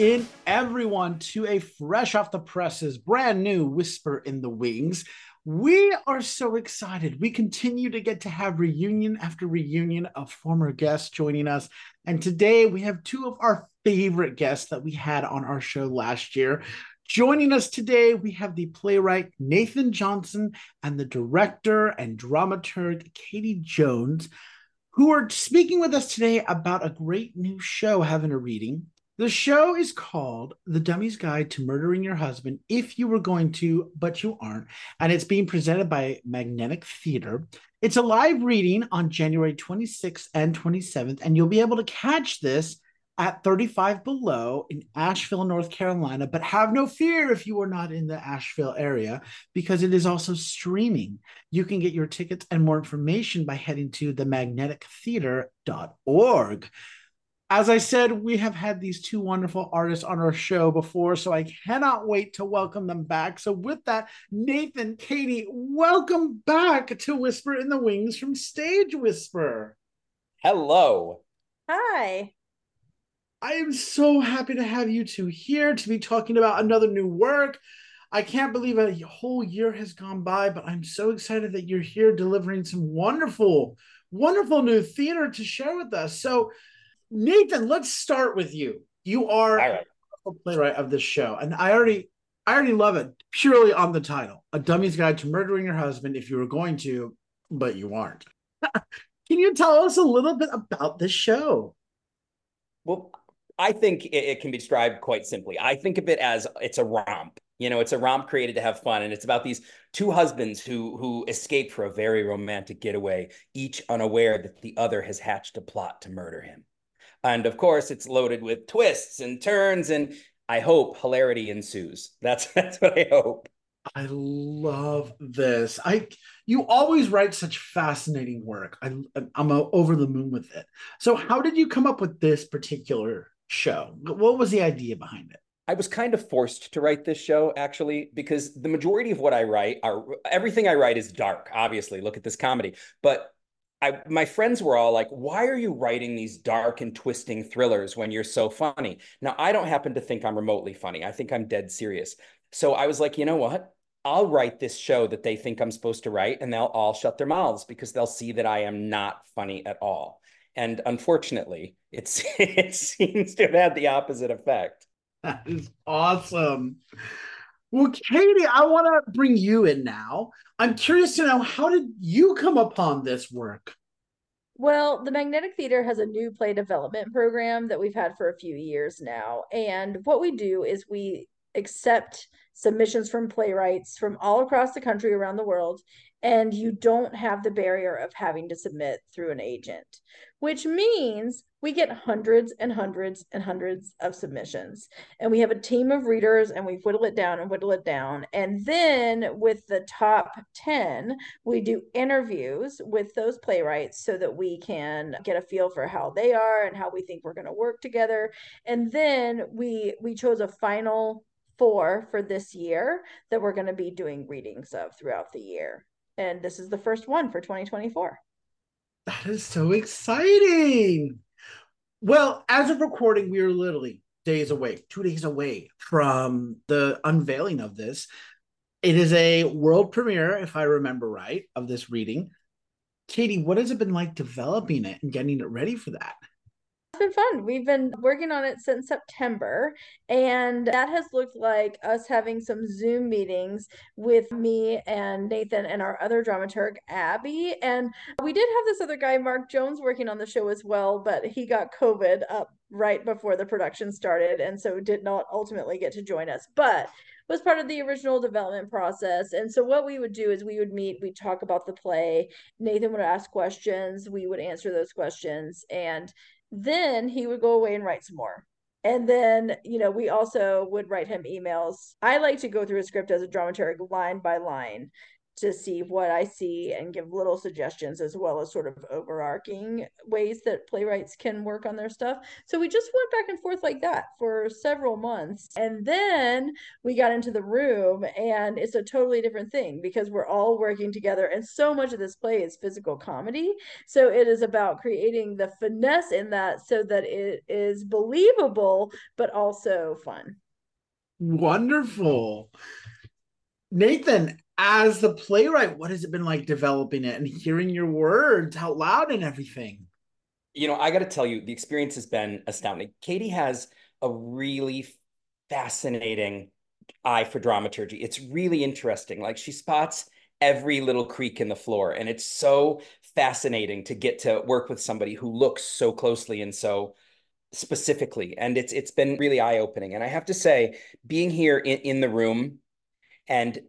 In, everyone, to a fresh off the presses, brand new Whisper in the Wings. We are so excited. We continue to get to have reunion after reunion of former guests joining us. And today we have two of our favorite guests that we had on our show last year. Joining us today, we have the playwright Nathan Johnson and the director and dramaturg Katie Jones who are speaking with us today about a great new show having a reading. The show is called The Dummy's Guide to Murdering Your Husband If You Were Going to, But You Aren't. And it's being presented by Magnetic Theatre. It's a live reading on January 26th and 27th. And you'll be able to catch this at 35 Below in Asheville, North Carolina. But have no fear if you are not in the Asheville area, because it is also streaming. You can get your tickets and more information by heading to themagnetictheatre.org. As I said, we have had these two wonderful artists on our show before, so I cannot wait to welcome them back. So, with that, Nathan, Katie, welcome back to Whisper in the Wings from Stage Whisper. Hello. Hi. I am so happy to have you two here to be talking about another new work. I can't believe a whole year has gone by, but I'm so excited that you're here delivering some wonderful, wonderful new theater to share with us. So, Nathan, let's start with you. You are right. a playwright of this show, and I already, I already love it purely on the title: "A Dummy's Guide to Murdering Your Husband If You Were Going to, but You Aren't." Can you tell us a little bit about this show? Well, I think it, it, can be described quite simply. I think of it as it's a romp. You know, it's a romp created to have fun, and it's about these two husbands who who escape for a very romantic getaway, each unaware that the other has hatched a plot to murder him. And of course, it's loaded with twists and turns, and I hope hilarity ensues. That's that's what I hope. I love this. I you always write such fascinating work. I, I'm over the moon with it. So, how did you come up with this particular show? What was the idea behind it? I was kind of forced to write this show actually because the majority of what I write are everything I write is dark. Obviously, look at this comedy, but I, my friends were all like, "Why are you writing these dark and twisting thrillers when you're so funny?" Now, I don't happen to think I'm remotely funny. I think I'm dead serious. So I was like, you know what? I'll write this show that they think I'm supposed to write, and they'll all shut their mouths because they'll see that I am not funny at all. And unfortunately, it's it seems to have had the opposite effect. That is awesome. Well, Katie, I want to bring you in now. I'm curious to know how did you come upon this work? Well, the Magnetic Theatre has a new play development program that we've had for a few years now. And what we do is we accept submissions from playwrights from all across the country around the world and you don't have the barrier of having to submit through an agent which means we get hundreds and hundreds and hundreds of submissions and we have a team of readers and we whittle it down and whittle it down and then with the top 10 we do interviews with those playwrights so that we can get a feel for how they are and how we think we're going to work together and then we we chose a final four for this year that we're going to be doing readings of throughout the year. And this is the first one for 2024. That is so exciting. Well, as of recording, we are literally days away, two days away from the unveiling of this. It is a world premiere, if I remember right, of this reading. Katie, what has it been like developing it and getting it ready for that? Been fun. We've been working on it since September, and that has looked like us having some Zoom meetings with me and Nathan and our other dramaturg, Abby. And we did have this other guy, Mark Jones, working on the show as well, but he got COVID up right before the production started, and so did not ultimately get to join us. But was part of the original development process. And so what we would do is we would meet, we'd talk about the play. Nathan would ask questions, we would answer those questions, and then he would go away and write some more. And then, you know, we also would write him emails. I like to go through a script as a dramaturg line by line to see what I see and give little suggestions as well as sort of overarching ways that playwrights can work on their stuff. So we just went back and forth like that for several months. And then we got into the room and it's a totally different thing because we're all working together and so much of this play is physical comedy. So it is about creating the finesse in that so that it is believable but also fun. Wonderful. Nathan, as the playwright, what has it been like developing it and hearing your words out loud and everything? You know, I got to tell you, the experience has been astounding. Katie has a really fascinating eye for dramaturgy. It's really interesting. Like she spots every little creak in the floor, and it's so fascinating to get to work with somebody who looks so closely and so specifically and it's it's been really eye-opening and i have to say being here in, in the room and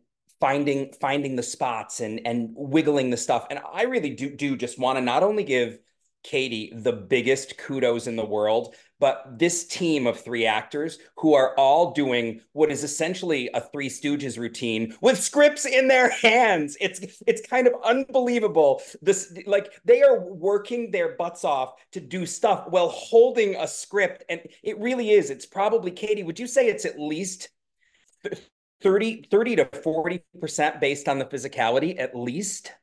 finding finding the spots and and wiggling the stuff and i really do do just want to not only give katie the biggest kudos in the world but this team of three actors who are all doing what is essentially a Three Stooges routine with scripts in their hands. It's it's kind of unbelievable. This like they are working their butts off to do stuff while holding a script, and it really is. It's probably Katie. Would you say it's at least 30, 30 to 40% based on the physicality, at least?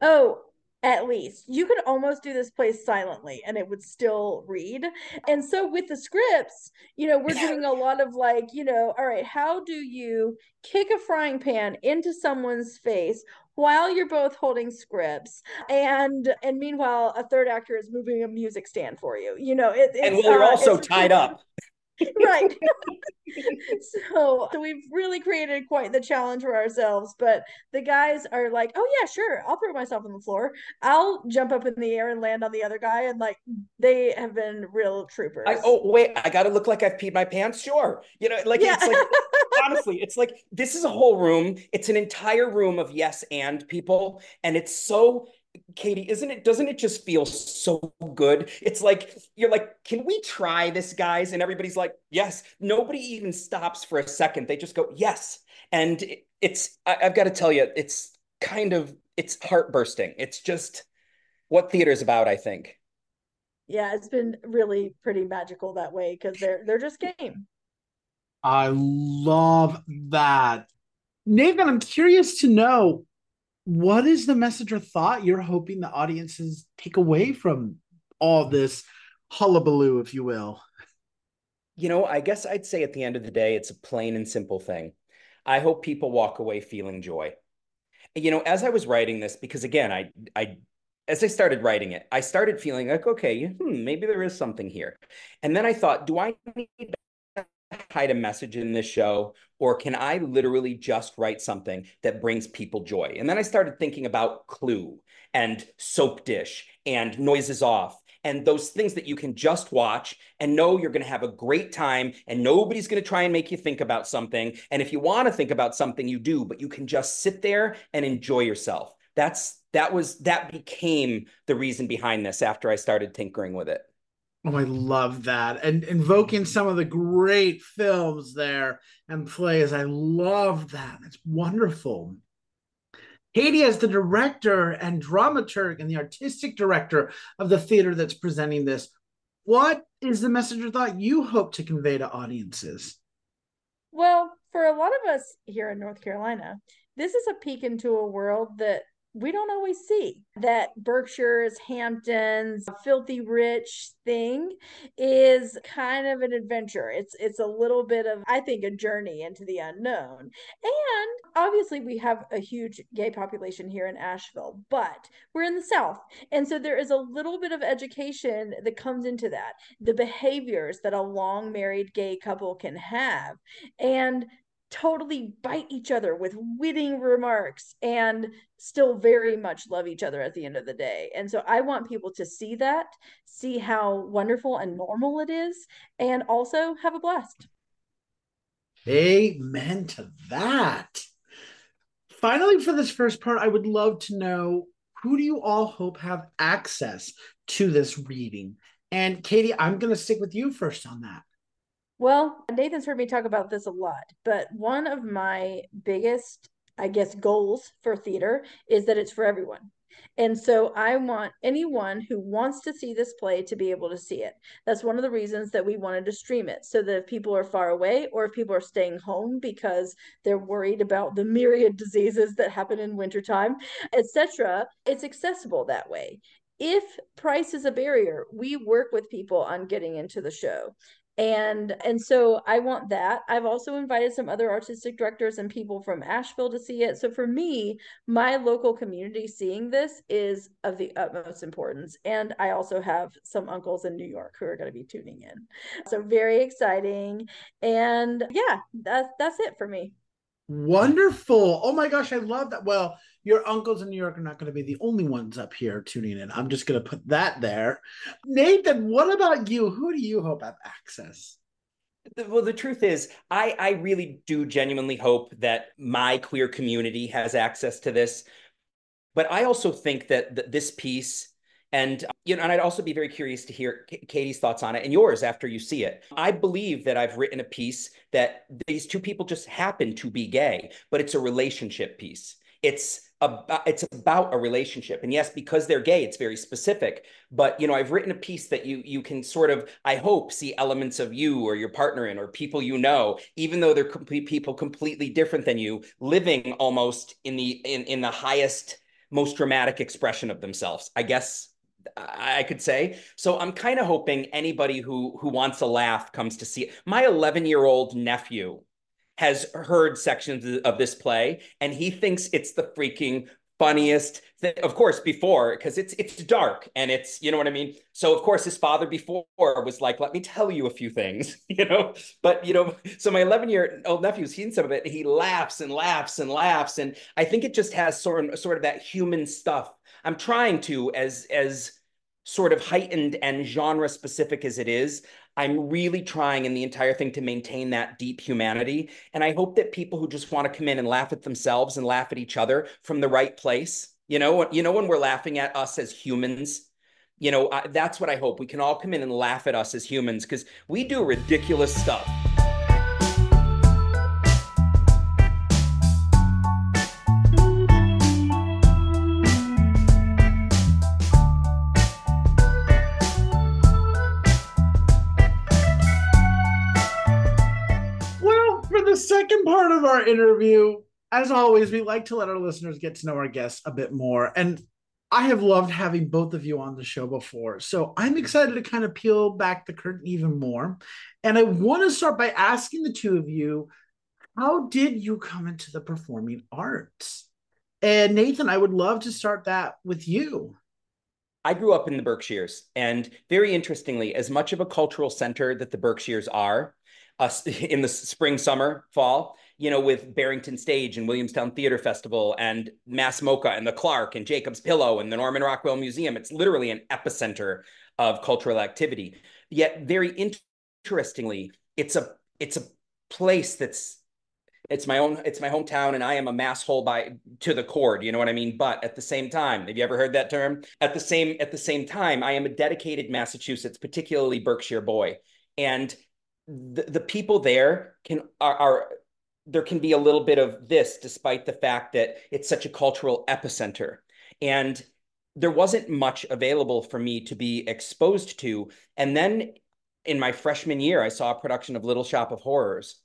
Oh, at least. You could almost do this place silently and it would still read. And so with the scripts you know we're doing a lot of like you know all right how do you kick a frying pan into someone's face while you're both holding scripts? And and meanwhile a third actor is moving a music stand for you. You know it, and you're uh, also tied up right. So, so we've really created quite the challenge for ourselves but the guys are like oh yeah sure i'll throw myself on the floor. I'll jump up in the air and land on the other guy and like they have been real troopers. I, oh wait i gotta look like i've peed my pants? Sure. You know like yeah. it's like honestly it's like this is a whole room. It's an entire room of yes and people and it's so Katie, isn't it? Doesn't it just feel so good? It's like you're like, can we try this, guys? And everybody's like, yes. Nobody even stops for a second. They just go, yes. And it's, I, I've got to tell you, it's kind of, it's heartbursting. It's just what theater's about, I think. Yeah, it's been really pretty magical that way because they're they're just game. I love that. Nathan, I'm curious to know what is the message or thought you're hoping the audiences take away from all this hullabaloo, if you will? You know, I guess I'd say at the end of the day, it's a plain and simple thing. I hope people walk away feeling joy. You know, as I was writing this, because again, I, I, as I started writing it, I started feeling like, okay, hmm, maybe there is something here. And then I thought, do I need hide a message in this show or can I literally just write something that brings people joy? And then I started thinking about Clue and Soap Dish and Noises Off and those things that you can just watch and know you're going to have a great time and nobody's going to try and make you think about something. And if you want to think about something, you do, but you can just sit there and enjoy yourself. That's that was that became the reason behind this after I started tinkering with it. Oh, I love that. And invoking some of the great films there and plays. I love that. It's wonderful. Katie, as the director and dramaturg and the artistic director of the theater that's presenting this, what is the message or thought you hope to convey to audiences? Well, for a lot of us here in North Carolina, this is a peek into a world that we don't always see that Berkshire's, Hamptons, filthy rich thing is kind of an adventure. It's it's a little bit of I think a journey into the unknown. And obviously we have a huge gay population here in Asheville, but we're in the South. And so there is a little bit of education that comes into that. The behaviors that a long married gay couple can have. And totally bite each other with witting remarks and still very much love each other at the end of the day. And so I want people to see that, see how wonderful and normal it is, and also have a blast. Amen to that. Finally, for this first part, I would love to know who do you all hope have access to this reading? And Katie, I'm going to stick with you first on that. Well, Nathan's heard me talk about this a lot, but one of my biggest I guess, goals for theater is that it's for everyone. And so I want anyone who wants to see this play to be able to see it. That's one of the reasons that we wanted to stream it so that if people are far away or if people are staying home because they're worried about the myriad diseases that happen in wintertime, etc., it's accessible that way if price is a barrier, we work with people on getting into the show and and so i want that. I've also invited some other artistic directors and people from asheville to see it. So for me my local community seeing this is of the utmost importance. And i also have some uncles in new york who are going to be tuning in. So very exciting. And yeah that's that's it for me. Wonderful. Oh my gosh i love that. Well your uncles in New York are not going to be the only ones up here tuning in. I'm just going to put that there. Nathan, what about you? Who do you hope have access? Well, the truth is, I, I really do genuinely hope that my queer community has access to this. But I also think that th- this piece, and you know, and I'd also be very curious to hear K- Katie's thoughts on it and yours after you see it. I believe that I've written a piece that these two people just happen to be gay, but it's a relationship piece. It's about it's about a relationship and yes because they're gay it's very specific but you know i've written a piece that you you can sort of i hope see elements of you or your partner in or people you know even though they're complete people completely different than you living almost in the in in the highest most dramatic expression of themselves i guess I could say. So I'm kind of hoping anybody who who wants a laugh comes to see it. My 11 year old nephew has heard sections of this play and he thinks it's the freaking funniest thing. Of course, before because it's it's dark and it's you know what I mean. So of course, his father before was like, "Let me tell you a few things," you know. But you know, so my 11 year old nephew's seen some of it. He laughs and laughs and laughs, and I think it just has sort of sort of that human stuff. I'm trying to as as sort of heightened and genre specific as it is, I'm really trying in the entire thing to maintain that deep humanity. And I hope that people who just want to come in and laugh at themselves and laugh at each other from the right place, you know, you know, when we're laughing at us as humans, you know, I, that's what I hope. We can all come in and laugh at us as humans because we do ridiculous stuff. Second part of our interview, as always, we like to let our listeners get to know our guests a bit more. And I have loved having both of you on the show before. So I'm excited to kind of peel back the curtain even more. And I want to start by asking the two of you how did you come into the performing arts? And Nathan, I would love to start that with you. I grew up in the Berkshires, and very interestingly, as much of a cultural center that the Berkshires are, uh, in the spring, summer, fall, you know, with Barrington Stage and Williamstown Theatre Festival and Mass MoCA and the Clark and Jacob's Pillow and the Norman Rockwell Museum. It's literally an epicenter of cultural activity. Yet, very interestingly, it's a it's a place that's it's my own it's my hometown and i am a masshole by to the cord you know what i mean but at the same time have you ever heard that term at the same at the same time i am a dedicated massachusetts particularly berkshire boy and the, the people there can are, are there can be a little bit of this despite the fact that it's such a cultural epicenter. And there wasn't much available for me to be exposed to. And then in my freshman year i saw a production of little shop of horrors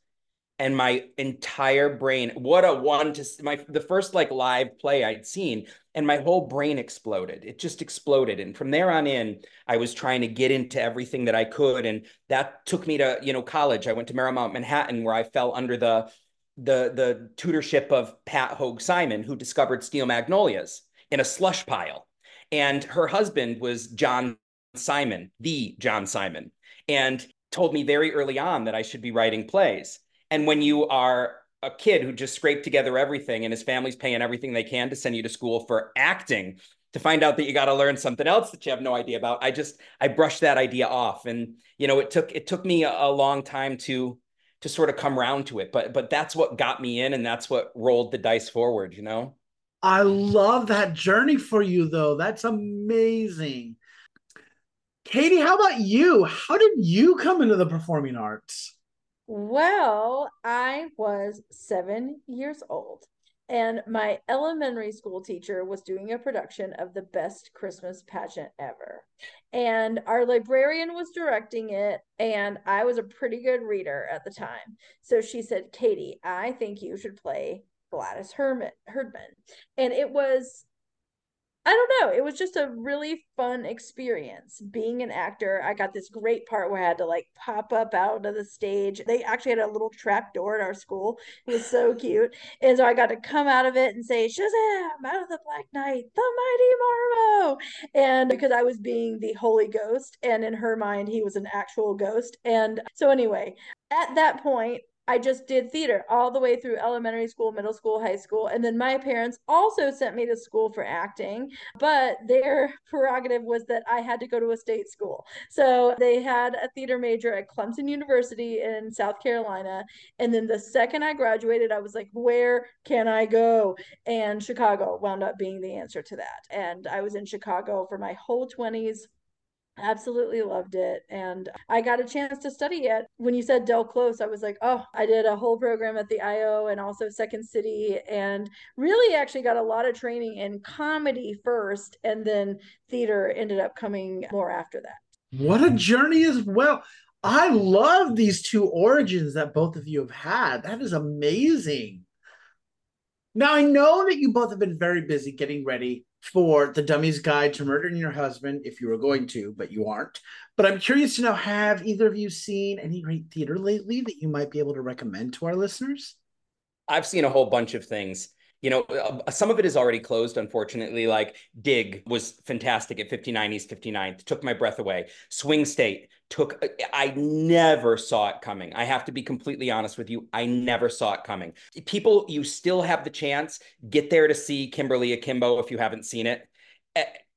and my entire brain what a one to my the first like live play i'd seen and my whole brain exploded. It just exploded and from there on in i was trying to get into everything that i could and that took me to you know college. I went to marymount manhattan where i fell under the the the tutorship of pat hoag simon who discovered steel magnolias in a slush pile. And her husband was john simon the john simon and told me very early on that i should be writing plays and when you are a kid who just scraped together everything and his family's paying everything they can to send you to school for acting to find out that you got to learn something else that you have no idea about i just i brushed that idea off. And you know it took it took me a, a long time to to sort of come around to it. But but that's what got me in and that's what rolled the dice forward you know? I love that journey for you though. That's amazing. Katie how about you? How did you come into the performing arts well, I was seven years old and my elementary school teacher was doing a production of the best Christmas pageant ever. And our librarian was directing it, and I was a pretty good reader at the time. So she said, Katie, I think you should play Gladys Herman, Herdman. And it was I don't know. It was just a really fun experience being an actor. I got this great part where I had to like pop up out of the stage. They actually had a little trap door at our school. It was so cute. And so I got to come out of it and say, Shazam, out of the Black Knight, the mighty Marmo. And because I was being the Holy Ghost, and in her mind, he was an actual ghost. And so, anyway, at that point, I just did theater all the way through elementary school, middle school, high school. And then my parents also sent me to school for acting, but their prerogative was that I had to go to a state school. So they had a theater major at Clemson University in South Carolina. And then the second I graduated, I was like, where can I go? And Chicago wound up being the answer to that. And I was in Chicago for my whole 20s absolutely loved it and i got a chance to study it. When you said del close i was like oh i did a whole program at the io and also second city and really actually got a lot of training in comedy first and then theater ended up coming more after that. What a journey as well. I love these two origins that both of you have had. That is amazing. Now i know that you both have been very busy getting ready for the Dummy's Guide to Murdering Your Husband if you were going to, but you aren't. But I'm curious to know have either of you seen any great theater lately that you might be able to recommend to our listeners? I've seen a whole bunch of things you know, uh, some of it is already closed, unfortunately. Like Dig was fantastic at 59 East 59th, took my breath away. Swing State took, uh, I never saw it coming. I have to be completely honest with you. I never saw it coming. People, you still have the chance. Get there to see Kimberly Akimbo if you haven't seen it.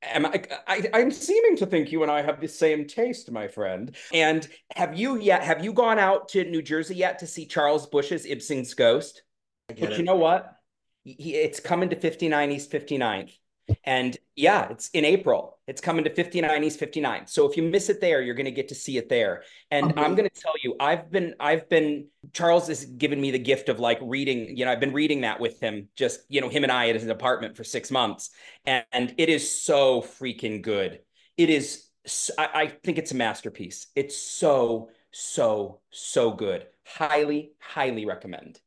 Am I, I, I'm seeming to think you and I have the same taste, my friend. And have you yet, have you gone out to New Jersey yet to see Charles Busch's Ibsen's Ghost? But it. you know what? He, it's coming to 59 East 59th. And yeah, it's in April. It's coming to 59 East 59. So if you miss it there, you're going to get to see it there. And I'm uh-huh. going to tell you, I've been, I've been, Charles has given me the gift of like reading, you know, I've been reading that with him, just, you know, him and I at his apartment for six months. And, and it is so freaking good. It is, I, I think it's a masterpiece. It's so, so, so good. Highly, highly recommend.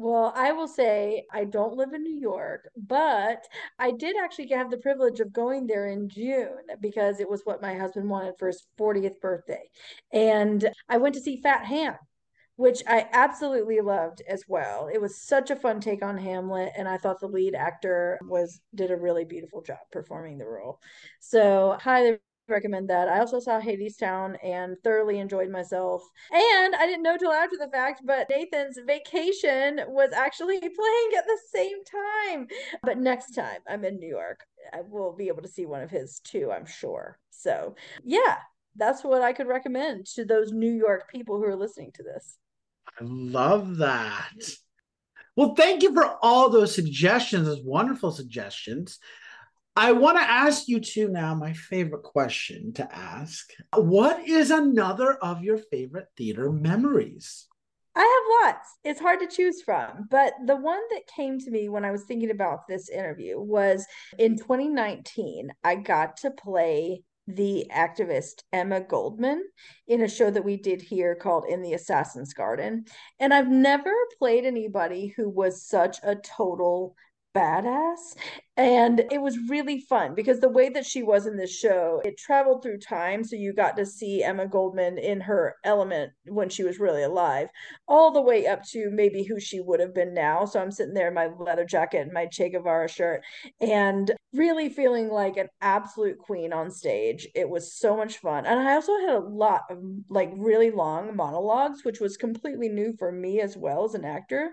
Well, I will say I don't live in New York, but I did actually have the privilege of going there in June because it was what my husband wanted for his 40th birthday. And I went to see Fat Ham, which I absolutely loved as well. It was such a fun take on Hamlet and I thought the lead actor was did a really beautiful job performing the role. So, highly recommend that. I also saw Hadestown and thoroughly enjoyed myself. And I didn't know till after the fact, but Nathan's vacation was actually playing at the same time. But next time I'm in New York, I will be able to see one of his too, I'm sure. So, yeah, that's what I could recommend to those New York people who are listening to this. I love that. Well, thank you for all those suggestions, those wonderful suggestions. I want to ask you two now my favorite question to ask. What is another of your favorite theater memories? I have lots. It's hard to choose from, but the one that came to me when I was thinking about this interview was in 2019, I got to play the activist Emma Goldman in a show that we did here called In the Assassin's Garden. And I've never played anybody who was such a total badass. And it was really fun because the way that she was in this show it traveled through time. So you got to see emma goldman in her element when she was really alive all the way up to maybe who she would have been now. So i'm sitting there in my leather jacket and my che guevara shirt and really feeling like an absolute queen on stage. It was so much fun. And i also had a lot of like really long monologues which was completely new for me as well as an actor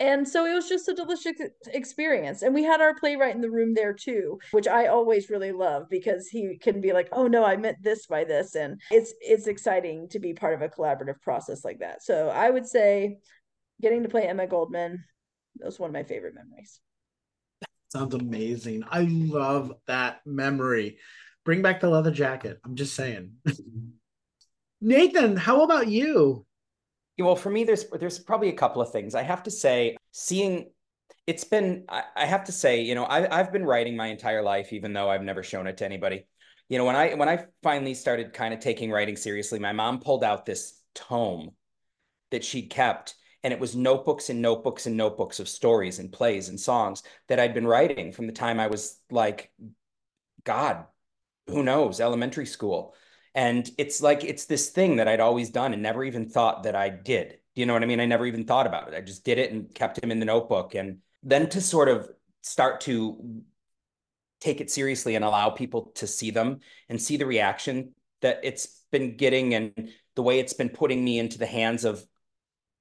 and so it was just a delicious experience. And we had our playwright in the room there too which i always really love because he can be like oh no i meant this by this. And it's it's exciting to be part of a collaborative process like that. So i would say getting to play emma goldman that was one of my favorite memories. Sounds amazing. I love that memory. Bring back the leather jacket. I'm just saying. Nathan how about you well, for me, there's there's probably a couple of things. I have to say, seeing it's been I, I have to say, you know, I, I've been writing my entire life, even though I've never shown it to anybody. You know, when I when I finally started kind of taking writing seriously, my mom pulled out this tome that she'd kept and it was notebooks and notebooks and notebooks of stories and plays and songs that I'd been writing from the time I was like, God, who knows, elementary school. And it's like, it's this thing that I'd always done and never even thought that I did. Do you know what I mean? I never even thought about it. I just did it and kept him in the notebook. And then to sort of start to take it seriously and allow people to see them and see the reaction that it's been getting and the way it's been putting me into the hands of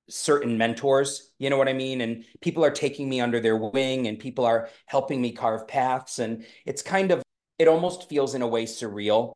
certain mentors, you know what I mean? And people are taking me under their wing and people are helping me carve paths. And it's kind of, it almost feels in a way surreal.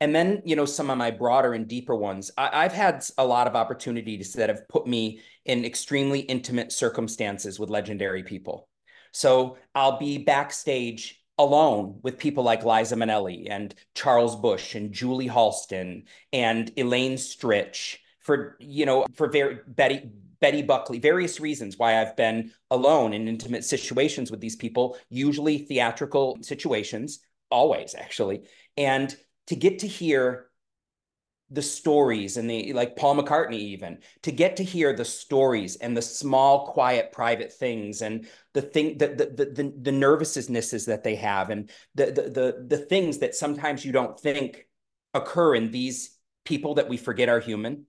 And then, you know, some of my broader and deeper ones, I, have had a lot of opportunities that have put me in extremely intimate circumstances with legendary people. So I'll be backstage alone with people like Liza Minnelli and Charles Busch and Julie Halston and Elaine Stritch for you know for very Betty Betty Buckley, various reasons why I've been alone in intimate situations with these people, usually theatrical situations, always actually. And to get to hear the stories and the like Paul McCartney even to get to hear the stories and the small quiet private things and the thing the the the, the nervousnesses that they have and the, the the the things that sometimes you don't think occur in these people that we forget are human.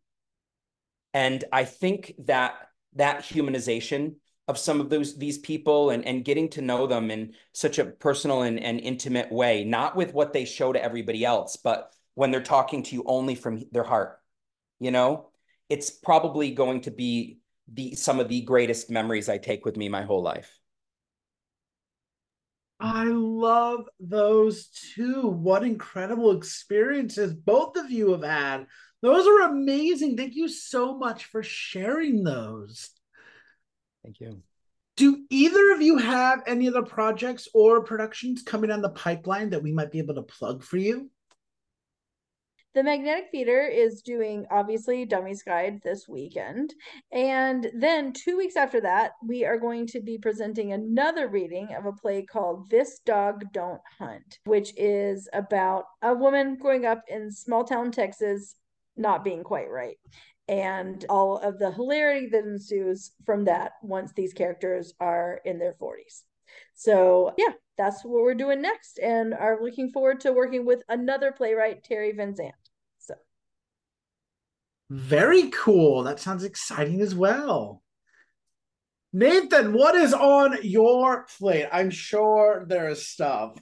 And I think that that humanization of some of those these people and, and getting to know them in such a personal and, and intimate way, not with what they show to everybody else, but when they're talking to you only from their heart, you know, it's probably going to be the some of the greatest memories I take with me my whole life. I love those too. What incredible experiences both of you have had those are amazing. Thank you so much for sharing those. Thank you. Do either of you have any other projects or productions coming on the pipeline that we might be able to plug for you? The Magnetic Theatre is doing obviously Dummies Guide this weekend. And then two weeks after that, we are going to be presenting another reading of a play called This Dog Don't Hunt, which is about a woman growing up in small town Texas not being quite right and all of the hilarity that ensues from that once these characters are in their 40s. So, yeah, that's what we're doing next and are looking forward to working with another playwright, Terry Van Zandt. So, very cool. That sounds exciting as well. Nathan, what is on your plate? I'm sure there's stuff.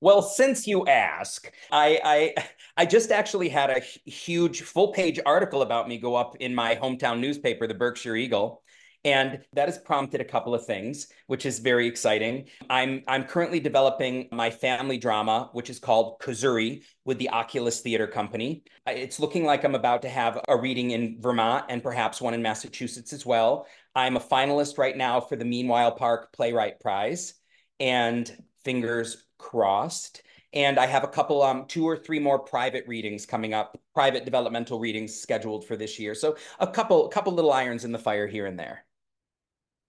Well, since you ask, I I I just actually had a huge full page article about me go up in my hometown newspaper, the Berkshire Eagle. And that has prompted a couple of things, which is very exciting. I'm I'm currently developing my family drama, which is called Kazuri, with the Oculus Theater Company. It's looking like I'm about to have a reading in Vermont and perhaps one in Massachusetts as well. I'm a finalist right now for the Meanwhile Park Playwright Prize, and fingers crossed. And I have a couple, um, two or three more private readings coming up, private developmental readings scheduled for this year. So a couple, couple little irons in the fire here and there.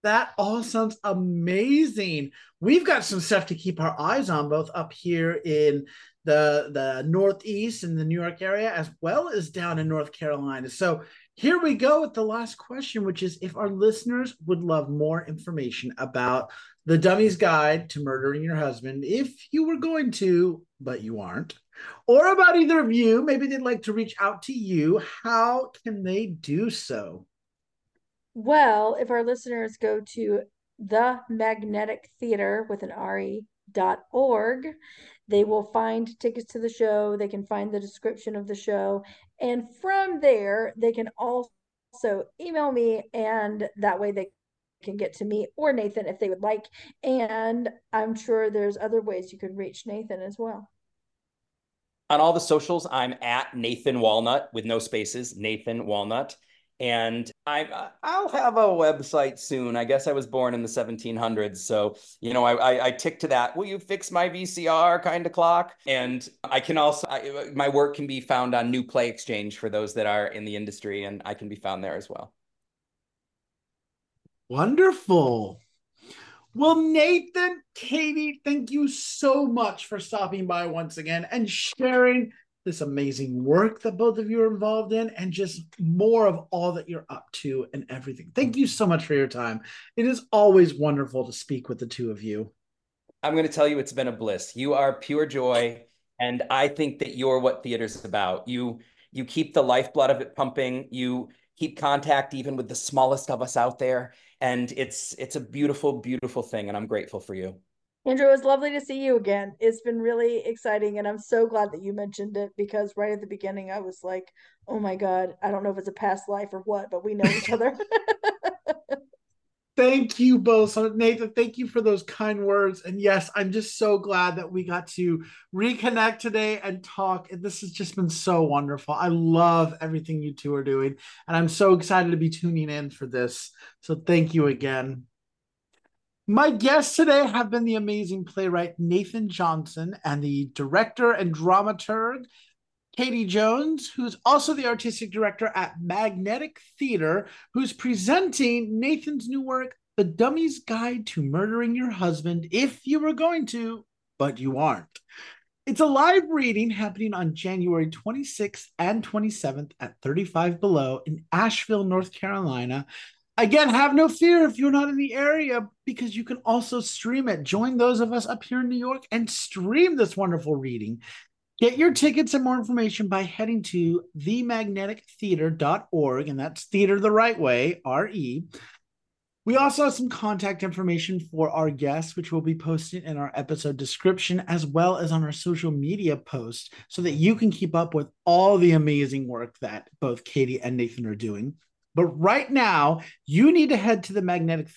That all sounds amazing. We've got some stuff to keep our eyes on, both up here in the the Northeast in the New York area, as well as down in North Carolina. So here we go with the last question, which is if our listeners would love more information about the Dummy's Guide to Murdering Your Husband, if you were going to, but you aren't, or about either of you, maybe they'd like to reach out to you, how can they do so? Well, if our listeners go to the magnetic theater with an RE dot org, they will find tickets to the show. They can find the description of the show. And from there, they can also email me, and that way they can get to me or Nathan if they would like. And I'm sure there's other ways you could reach Nathan as well. On all the socials, I'm at Nathan Walnut with no spaces, Nathan Walnut. And I, I'll have a website soon. I guess I was born in the 1700s, so you know I, I, I tick to that. Will you fix my VCR kind of clock? And I can also I, my work can be found on New Play Exchange for those that are in the industry, and I can be found there as well. Wonderful. Well, Nathan, Katie, thank you so much for stopping by once again and sharing this amazing work that both of you are involved in and just more of all that you're up to and everything. Thank you so much for your time. It is always wonderful to speak with the two of you. I'm going to tell you it's been a bliss. You are pure joy and I think that you're what theater's about. You you keep the lifeblood of it pumping. You keep contact even with the smallest of us out there and it's it's a beautiful beautiful thing and I'm grateful for you. Andrew, it was lovely to see you again. It's been really exciting, and I'm so glad that you mentioned it because right at the beginning, I was like, "Oh my god, I don't know if it's a past life or what, but we know each other." thank you both, so Nathan. Thank you for those kind words, and yes, I'm just so glad that we got to reconnect today and talk. And This has just been so wonderful. I love everything you two are doing, and I'm so excited to be tuning in for this. So, thank you again. My guests today have been the amazing playwright Nathan Johnson and the director and dramaturg Katie Jones, who's also the artistic director at Magnetic Theatre, who's presenting Nathan's new work, The Dummy's Guide to Murdering Your Husband If You Were Going to, But You Aren't. It's a live reading happening on January 26th and 27th at 35 Below in Asheville, North Carolina. Again, have no fear if you're not in the area because you can also stream it. Join those of us up here in New York and stream this wonderful reading. Get your tickets and more information by heading to themagnetictheatre.org, and that's theater the right way, R E. We also have some contact information for our guests, which we'll be posting in our episode description as well as on our social media post so that you can keep up with all the amazing work that both Katie and Nathan are doing. But right now, you need to head to the magnetic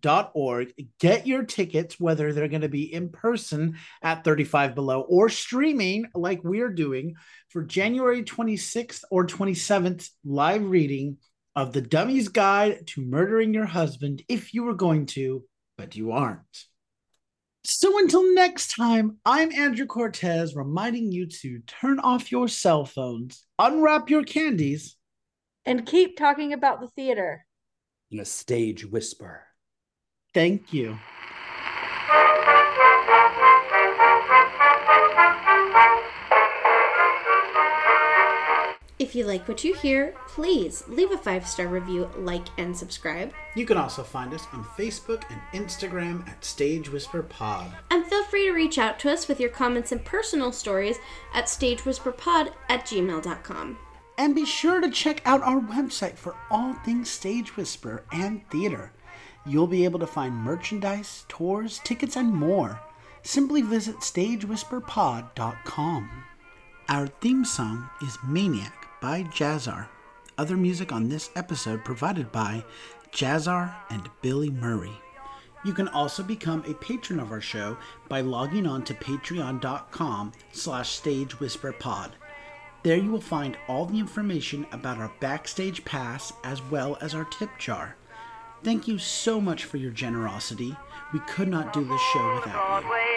theatre.org, get your tickets, whether they're going to be in person at 35 Below or streaming like we're doing for January 26th or 27th live reading of The Dummy's Guide to Murdering Your Husband if you were going to, but you aren't. So until next time, I'm Andrew Cortez reminding you to turn off your cell phones, unwrap your candies, and keep talking about the theater in a stage whisper. Thank you. If you like what you hear, please leave a five star review, like, and subscribe. You can also find us on Facebook and Instagram at Stage Whisper Pod. And feel free to reach out to us with your comments and personal stories at stagewhisperpod at gmail.com. And be sure to check out our website for all things Stage Whisper and theater. You'll be able to find merchandise, tours, tickets, and more. Simply visit stagewhisperpod.com. Our theme song is Maniac by Jazzar. Other music on this episode provided by Jazzar and Billy Murray. You can also become a patron of our show by logging on to patreon.com slash stagewhisperpod. There you will find all the information about our backstage pass as well as our tip jar. Thank you so much for your generosity. We could not do this show without you.